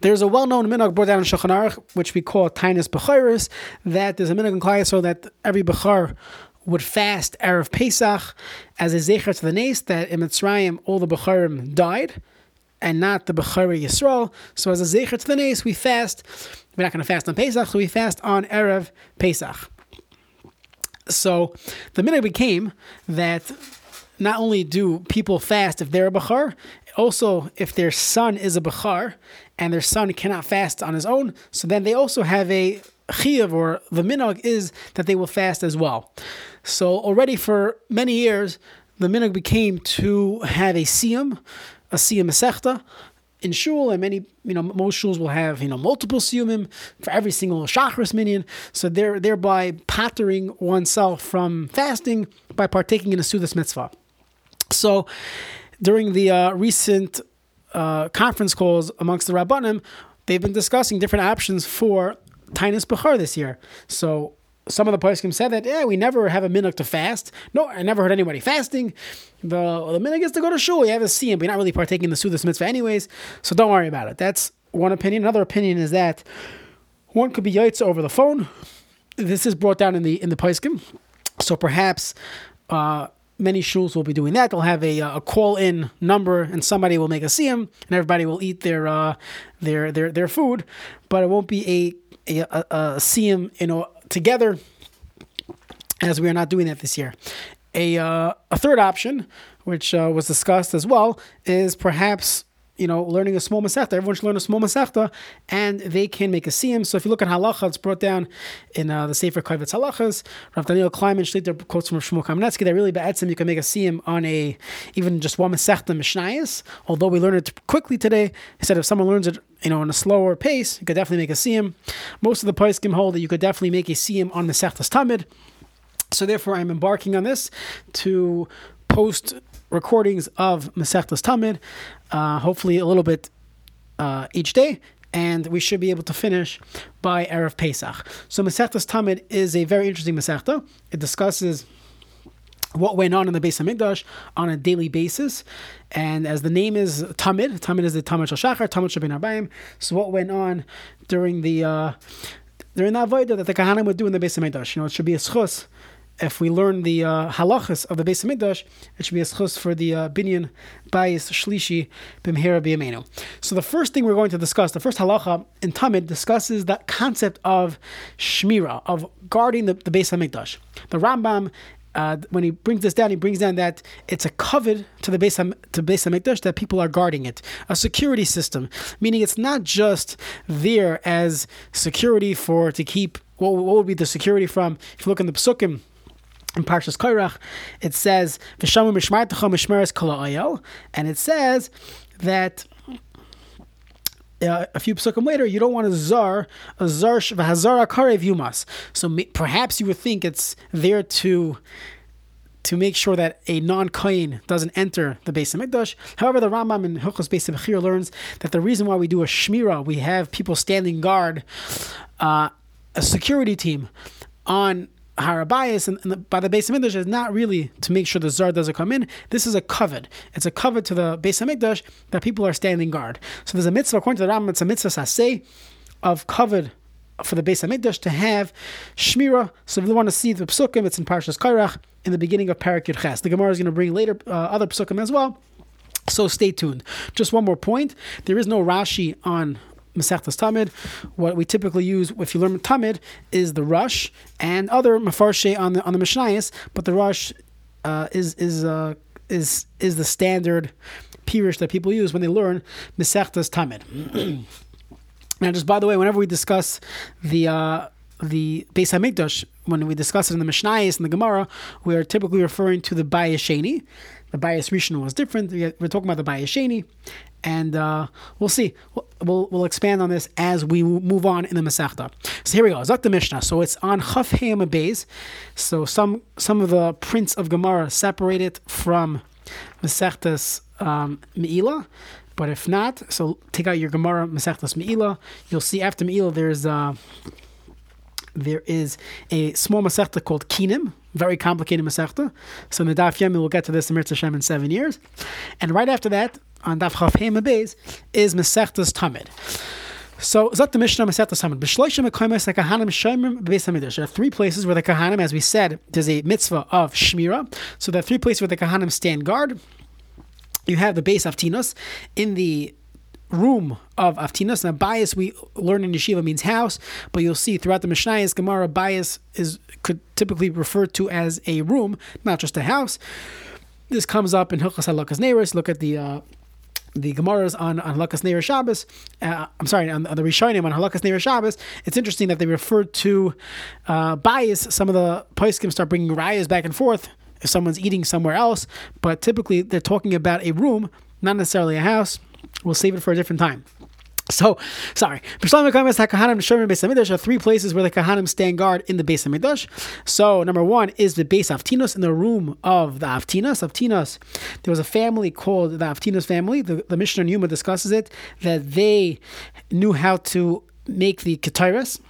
There's a well-known minhag brought down in Shulchan Aruch, which we call Tainus Bechoros, that there's a minhag in so that every Bechar would fast Erev Pesach as a zecher to the nace that in Mitzrayim all the Becharim died and not the Bechari Yisrael. So as a zecher to the nace, we fast. We're not going to fast on Pesach, so we fast on Erev Pesach. So the minhag became that not only do people fast if they're a Bechar, also if their son is a Bechar and their son cannot fast on his own, so then they also have a chiyav or the minhag is that they will fast as well. So already for many years, the minhag became to have a siyum, a siyum mesechta, in shul, and many, you know, most shuls will have, you know, multiple siyumim for every single shachris minion. So they're thereby pattering oneself from fasting by partaking in a sudas mitzvah. So during the uh, recent uh, conference calls amongst the rabbanim, they've been discussing different options for Tainus Bechar this year. So some of the poskim said that yeah, we never have a minhag to fast. No, I never heard anybody fasting. The the minhag is to go to shul. You have a siyum, but you're not really partaking in the sudas mitzvah anyways. So don't worry about it. That's one opinion. Another opinion is that one could be yaitz over the phone. This is brought down in the in the poskim. So perhaps. Uh, many shuls will be doing that. They'll have a, a call in number, and somebody will make a siyum, and everybody will eat their uh, their their their food, but it won't be a a, a, a siyum, you know, together, as we are not doing that this year. A, uh, a third option, which uh, was discussed as well, is perhaps you know learning a small masechta. Everyone should learn a small masechta, and they can make a siyum. So if you look at halacha, it's brought down in uh, the Sefer Kavitz Halachas. Rav Daniel Kleinman Shliter quotes from Shmuel Kamenetsky that really be'etzim you can make a siyum on a even just one masechta mishnayis. Although we learn it quickly today, said if someone learns it you know, on a slower pace, you could definitely make a siyum. Most of the poskim hold that you could definitely make a siyum on the Masechtas Tamid. So therefore, I'm embarking on this to post recordings of Masechtas Tamid, uh, hopefully a little bit uh, each day, and we should be able to finish by Erev Pesach. So Masechtas Tamid is a very interesting Masechta. It discusses what went on in the Beis Hamikdash on a daily basis. And as the name is Tamid, Tamid is the Tamid Shal Shachar, Tamid Shabin Arbaim. So what went on during the uh, during that avodah that the Kahanim would do in the Beis Hamikdash? You know, it should be a schus. If we learn the uh, halachas of the Beis Hamikdash, it should be a schus for the uh, binyan bayis shlishi b'mhira b'yamenu. So the first thing we're going to discuss, the first halacha in Tamid discusses that concept of shmira, of guarding the, the Beis Hamikdash. The Rambam uh, when he brings this down, he brings down that it's a covet to the base to base Hamikdash that people are guarding it, a security system, meaning it's not just there as security for to keep. What, what would be the security from? If you look in the psukim. In Parshas Kairach, it says "V'shamu mishmartecha mishmeres kol and it says that uh, a few psukim later, you don't want a zar, a zar v'hazar akarev yumas. So may, perhaps you would think it's there to to make sure that a non-kohen doesn't enter the Beis Hamikdash. However, the Rambam in Hilchos Beis Bechir learns that the reason why we do a shmira, we have people standing guard, uh, a security team on Harabayas and, and the, by the Beis Hamikdash is not really to make sure the Zar doesn't come in. This is a covet. It's a covet to the Beis Hamikdash that people are standing guard. So there's a mitzvah, according to the Rambam, it's a mitzvah saseh of covet for the Beis Hamikdash to have shmira. So if you want to see the psukim, it's in Parshas Kairach in the beginning of Parak Yud Ches. The Gemara is going to bring later uh, other psukim as well. So stay tuned. Just one more point: there is no Rashi on Masechtas Tamid. What we typically use, if you learn Tamid, is the Rush and other Mefarshe on the on the Mishnayos, but the Rush uh, is is uh, is is the standard pirish that people use when they learn Masechtas Tamid. now, just by the way, whenever we discuss the uh, the Beis Hamikdash, when we discuss it in the Mishnayos and the Gemara, we are typically referring to the Bayesheni. The Bayis Rishon was different. We're talking about the Bayesheni, and uh, we'll see. We'll, we'll expand on this as we move on in the Masechta. So here we go. Zak the Mishnah. So it's on Chaf Heyam Beis. So some some of the prints of Gemara separate it from Masechtas um, Meila. But if not, so take out your Gemara Masechtas Meila. You'll see after Meila there's uh, there is a small Masechta called Kinim, very complicated Masechta. So in the Daf Yomi, we'll get to this in Mirza Hashem in seven years. And right after that, on Daf Chaf Beis is Masechtas Tamid. So Zot the Mishnah Maseta Saman. B'shloishim. There are three places where the Kahanim, as we said, there's a mitzvah of Shmira. So there are three places where the Kahanim stand guard. You have the base of Tinos in the room of Aftinas. Now, bias we learn in yeshiva means house, but you'll see throughout the Mishnayos Gemara, bias is could typically refer to as a room, not just a house. This comes up in Hilchas Halakas Neiros. Look at the uh, the Gemaras on, on Halakas Neir Shabbos, uh, I'm sorry, on, on the Rishonim on Halakas Neir Shabbos, it's interesting that they refer to uh, bias. Some of the poskim start bringing rayas back and forth if someone's eating somewhere else, but typically they're talking about a room, not necessarily a house. We'll save it for a different time. So, sorry. are three places where the Kahanim stand guard in the Beis Hamikdash. So, number one is the Beis Avtinos in the room of the Avtinos. Avtinos, there was a family called the Avtinos family. The, the Mishnah Yuma discusses it that they knew how to make the Ketairas.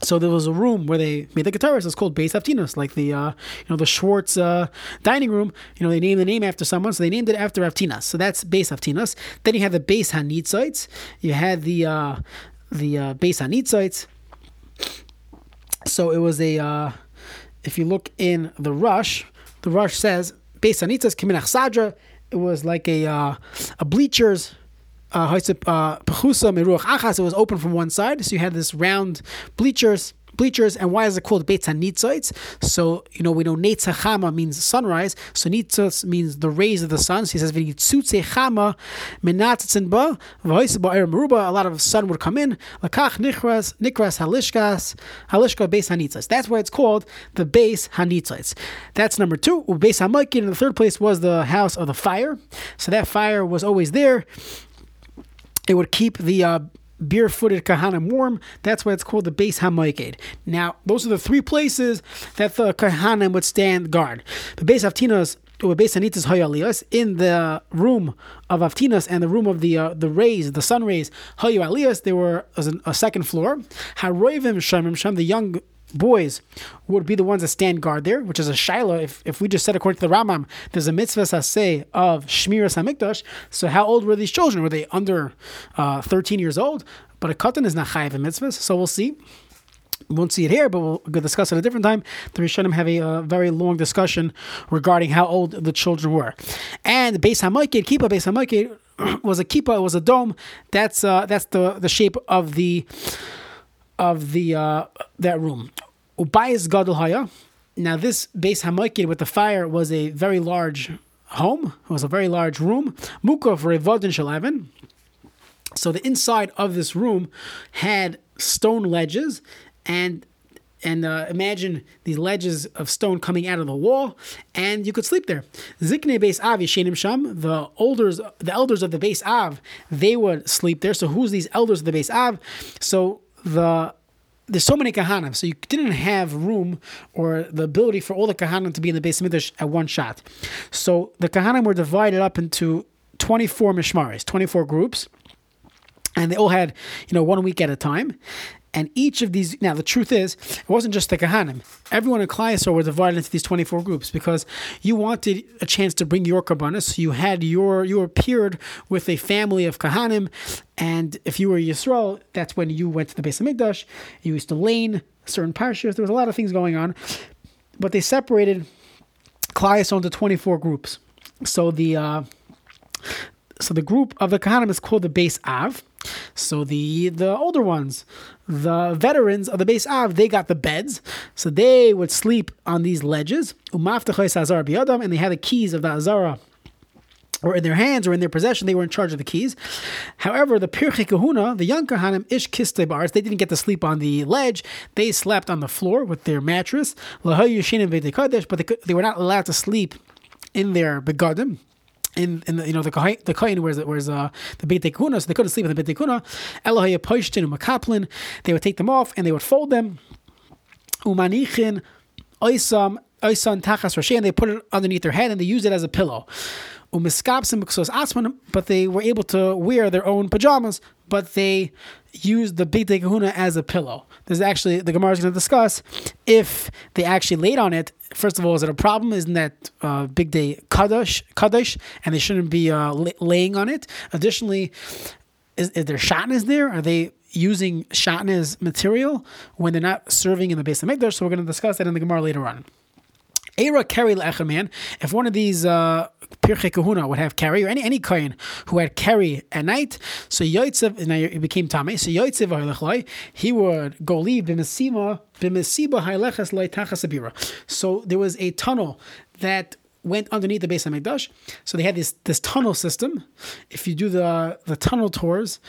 So there was a room where they made the Ketairas. It's called Beis Avtinos, like the uh, you know the Schwartz uh, dining room. You know they named the name after someone, so they named it after Avtinas. So that's Beis Avtinos. Then you had the Beis Hanitzites. You had the uh, the uh, Beis Hanitzites. So it was a. Uh, if you look in the Rush, the Rush says Beis Hanitzites Kiminach Sadra. It was like a uh, a bleachers uh, uh it was open from one side, so you had this round bleachers bleachers. And why is it called Beit HaNitzites? So, you know, we know Netz HaChama means sunrise. So Nitzos means the rays of the sun. So he says, V'nitzutze Chama menatzen ba, v'hoise ba'er meruba, a lot of sun would come in. Lakach nikras, nikras halishkas, halishka Beis HaNitzites. That's why it's called the Beis HaNitzites. That's number two. Beis HaMakin, in the third place, was the house of the fire. So that fire was always there. It would keep the uh, beer-footed kahanim warm. That's why it's called the base Hamoiked. Now, those are the three places that the kahanim would stand guard. The Beis Avtinos or Beis Anitas Hayalias in the room of Avtinas and the room of the uh, the rays, the sun rays Hayu Alias. There were a second floor. Haroivim Shemim Shem, the young boys would be the ones that stand guard there, which is a Shiloh. If, if we just said according to the Rambam, there's a mitzvah saseh of Shmiras Hamikdash. So how old were these children? Were they under uh, 13 years old? But a katan is not chayiv in mitzvahs, so we'll see. We won't see it here, but we'll discuss it at a different time. The Rishonim have a uh, very long discussion regarding how old the children were. And Beis HaMoikid, Kippah Beis HaMoikid was a kippah, it was a dome. That's uh, that's the, the shape of the of the uh, that room. Ubayis Gadol Haya. Now this base Hamoikid with the fire was a very large home. It was a very large room. Mukov Revodin Shalavan. So the inside of this room had stone ledges and and uh, imagine these ledges of stone coming out of the wall, and you could sleep there. Zikne base Av Yeshenim Sham, the elders, the elders of the base Av, they would sleep there. So who's these elders of the base Av? So the there's so many kahanim, so you didn't have room or the ability for all the kahanim to be in the base midrash at one shot. So the kahanim were divided up into 24 mishmaris, 24 groups, and they all had, you know, one week at a time. And each of these, now the truth is, it wasn't just the Kahanim. Everyone in Klaiasor were divided into these 24 groups because you wanted a chance to bring your Karbanis. You had your, you appeared with a family of Kahanim. And if you were Yisrael, that's when you went to the base of Mikdash. You used to lane certain parashas. There was a lot of things going on. But they separated Klaiasor into 24 groups. So the, uh, so the group of the Kahanim is called the base Av. So the the older ones, the veterans of the base Av, they got the beds. So they would sleep on these ledges. And they had the keys of the Azara or in their hands or in their possession, they were in charge of the keys. However, the Pirchei Kahuna, the young Kahanim, Ish Kiste bars, they didn't get to sleep on the ledge. They slept on the floor with their mattress. But they, could, they were not allowed to sleep in their begadim in, in the, you know the kohen, the kohen wears wears uh, the beit kuna, so they couldn't sleep in the beit kuna. Elohaya poishtin umakaplin. They would take them off and they would fold them. Umanichin oisam oisan tachas rashi, and they put it underneath their head and they use it as a pillow. But they were able to wear their own pajamas, but they used the beit kahuna as a pillow. There's actually the Gemara is going to discuss if they actually laid on it first of all, is it a problem? Isn't that uh, big day kaddish, kaddish, and they shouldn't be uh, laying on it? Additionally, is, is there shatnez there? Are they using shatnez material when they're not serving in the base of Mikdash? So we're going to discuss that in the Gemara later on. Era carry man. If one of these uh, Pirchei Kahuna would have carry, or any any kohen who had carry at night, so Yoitzev, now he became Tame, so Yoitzev he would go leave b'mesiba b'mesiba ha'leches lo'itachas abira. So there was a tunnel that went underneath the base of Mikdash. So they had this this tunnel system. If you do the the tunnel tours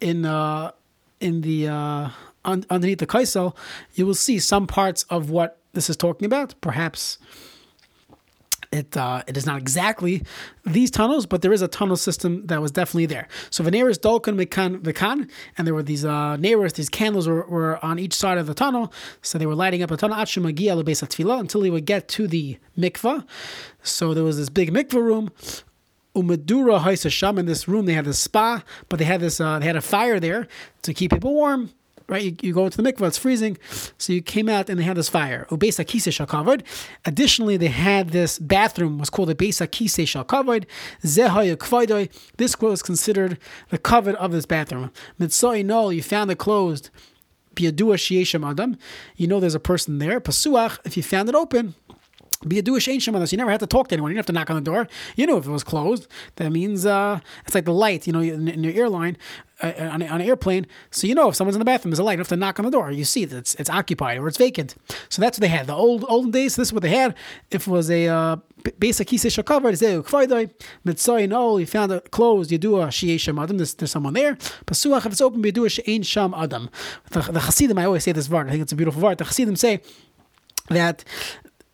in uh, in the uh, un, underneath the Kaisel, you will see some parts of what this is talking about. Perhaps it uh, it is not exactly these tunnels, but there is a tunnel system that was definitely there. So Veneris Dolkan Mekan Vikan, and there were these uh, these candles were, were on each side of the tunnel. So they were lighting up a tunnel until he would get to the mikvah. So there was this big mikvah room. Umadura Haisa in this room they had a spa, but they had this uh, they had a fire there to keep people warm right? You, you go into the mikvah, it's freezing. So you came out and they had this fire. Oh, Ubesa kise covered. Additionally, they had this bathroom was called a besa kise covered. Zehaya kvaidoi. This was considered the cover of this bathroom. Mitzoi no, you found it closed. Shiesham adam. You know there's a person there. Pasuach, if you found it open, be a Jewish ancient on You never had to talk to anyone. You didn't have to knock on the door. You know if it was closed. That means uh, it's like the light, you know, in, in your airline, uh, on, on, an airplane. So you know if someone's in the bathroom, there's a light. You have to knock on the door. You see that it's, it's occupied or it's vacant. So that's what they had. The old olden days, this is what they had. If it was a uh, basic kisei covered, you know, you found it closed, you do a shiei sham adam, there's, there's someone there. Pasuach, if it's open, you do a she'ein sham adam. The, the Hasidim, I always say this word, I think it's a beautiful word. The Hasidim say that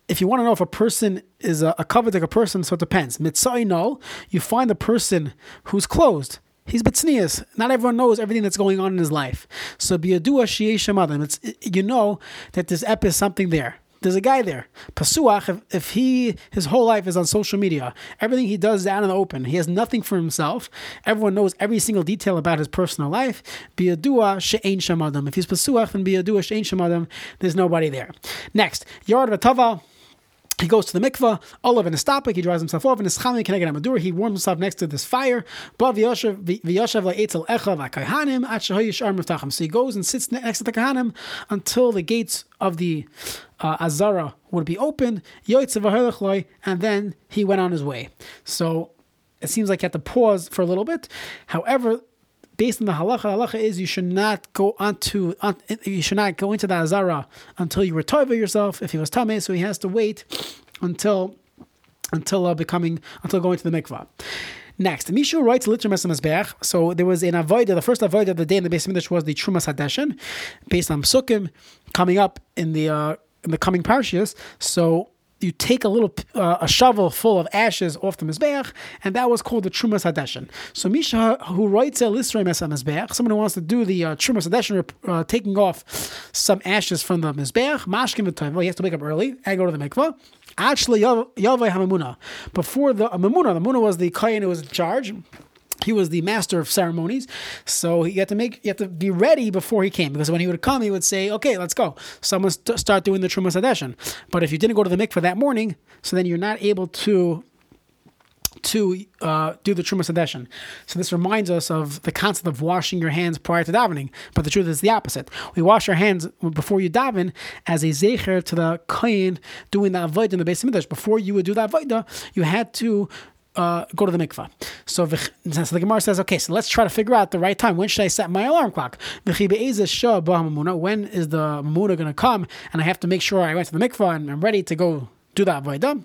if you want to know if a person is a, a like a person, so it depends. Mitzai no, you find a person who's closed. He's betznias. Not everyone knows everything that's going on in his life. So biyadua shiei It's you know that this ep is something there. There's a guy there. Pasuach, if, if, he his whole life is on social media, everything he does is out in the open. He has nothing for himself. Everyone knows every single detail about his personal life. Biyadua she'ein shamadam. If he's pasuach and biyadua she'ein shamadam, there's nobody there. Next, yard. He goes to the mikvah, Olav in a stopik, he dries himself off, and his get Amadur, he warms himself next to this fire. So he goes and sits next to the kahanim until the gates of the uh, Azara would be open, and then he went on his way. So it seems like he had to pause for a little bit. However, based on the halacha, halacha is you should not go onto on, you should not go into the azara until you retire yourself. If he was tame, so he has to wait until until uh, becoming until going to the mikvah. Next, Mishu writes Litrim Mezbech. So there was an avodah. The first avodah of the day in the base of was the Trumas Hadeshin, based on Sukkim, coming up in the uh, in the coming parshias. So you take a little uh, a shovel full of ashes off the mizbeach, and that was called the trumas hadeshin. So Misha, who writes a lisrei mizbeach, someone who wants to do the uh, trumas hadeshin, uh, taking off some ashes from the mizbeach, mashkim Well, he has to wake up early and go to the mikvah. Actually, yavai hamamuna. Before the uh, mamuna, the mamuna was the kohen who was in charge he was the master of ceremonies, so he had to make you have to be ready before he came because when he would come, he would say, "Okay, let's go." Someone st- start doing the trumas hadeshin. But if you didn't go to the mikveh that morning, so then you're not able to to uh, do the Trumas Hadeshin. So this reminds us of the concept of washing your hands prior to davening. But the truth is the opposite. We wash our hands before you daven as a zecher to the kohen doing the avodah in the base of. Before you would do the avodah, you had to uh, go to the mikvah. So, so the Gemara says, okay, so let's try to figure out the right time. When should I set my alarm clock? When is the mamuna going to come? And I have to make sure I went to the mikvah and I'm ready to go do that avodah.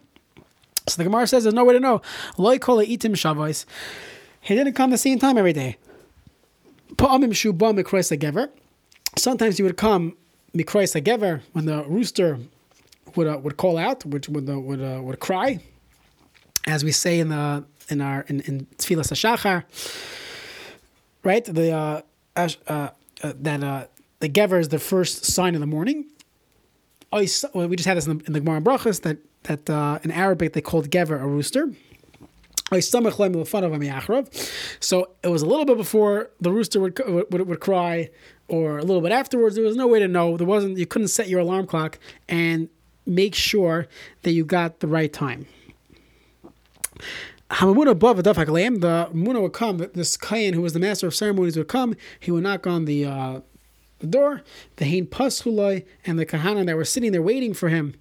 So the Gemara says there's no way to know. Loi kol itim. He didn't come the same time every day. Sometimes he would come mikrois gever when the rooster would uh, would call out, would would uh, would, uh, would cry as we say in the in our in, in Tfilas Hashachar, right? The uh, uh, uh, that uh, the Gever is the first sign of the morning. Oh, well, we just had this in the, in the Gemara Brachas that that uh, in Arabic they called Gever a rooster. So it was a little bit before the rooster would, would, would cry, or a little bit afterwards. There was no way to know. There wasn't. You couldn't set your alarm clock and make sure that you got the right time. Hamamuna above the Muna would come. This Kayan, who was the master of ceremonies, would come. He would knock on the uh, the door. The Hain Pashulai and the Kahana that were sitting there waiting for him,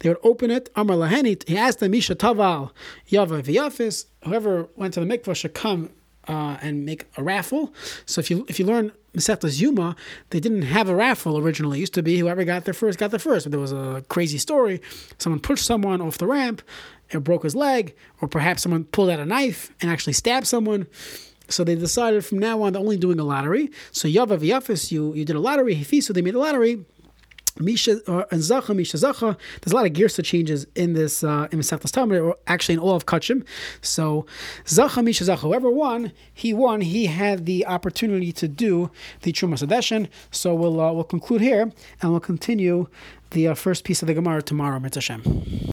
they would open it. Amar Laheni. He asked them, Misha Taval Yava V'Yafis. Whoever went to the mikvah should come uh, and make a raffle. So if you if you learn Masechtas Yuma, they didn't have a raffle originally. It used to be whoever got there first got there first. But there was a crazy story. Someone pushed someone off the ramp, it broke his leg, or perhaps someone pulled out a knife and actually stabbed someone. So they decided from now on they're only doing a lottery. So Yava V'Yafis, you you did a lottery. Hifisu, they made a lottery. Misha uh, and Zacha, Misha Zacha. There's a lot of Girsa changes in this uh, in Masechtas Tamid, or actually in all of Kachim. So Zacha, Misha Zacha. Whoever won, he won. He had the opportunity to do the Trumas Hadeshin. So we'll uh, we'll conclude here, and we'll continue the uh, first piece of the Gemara tomorrow, Mitzvah.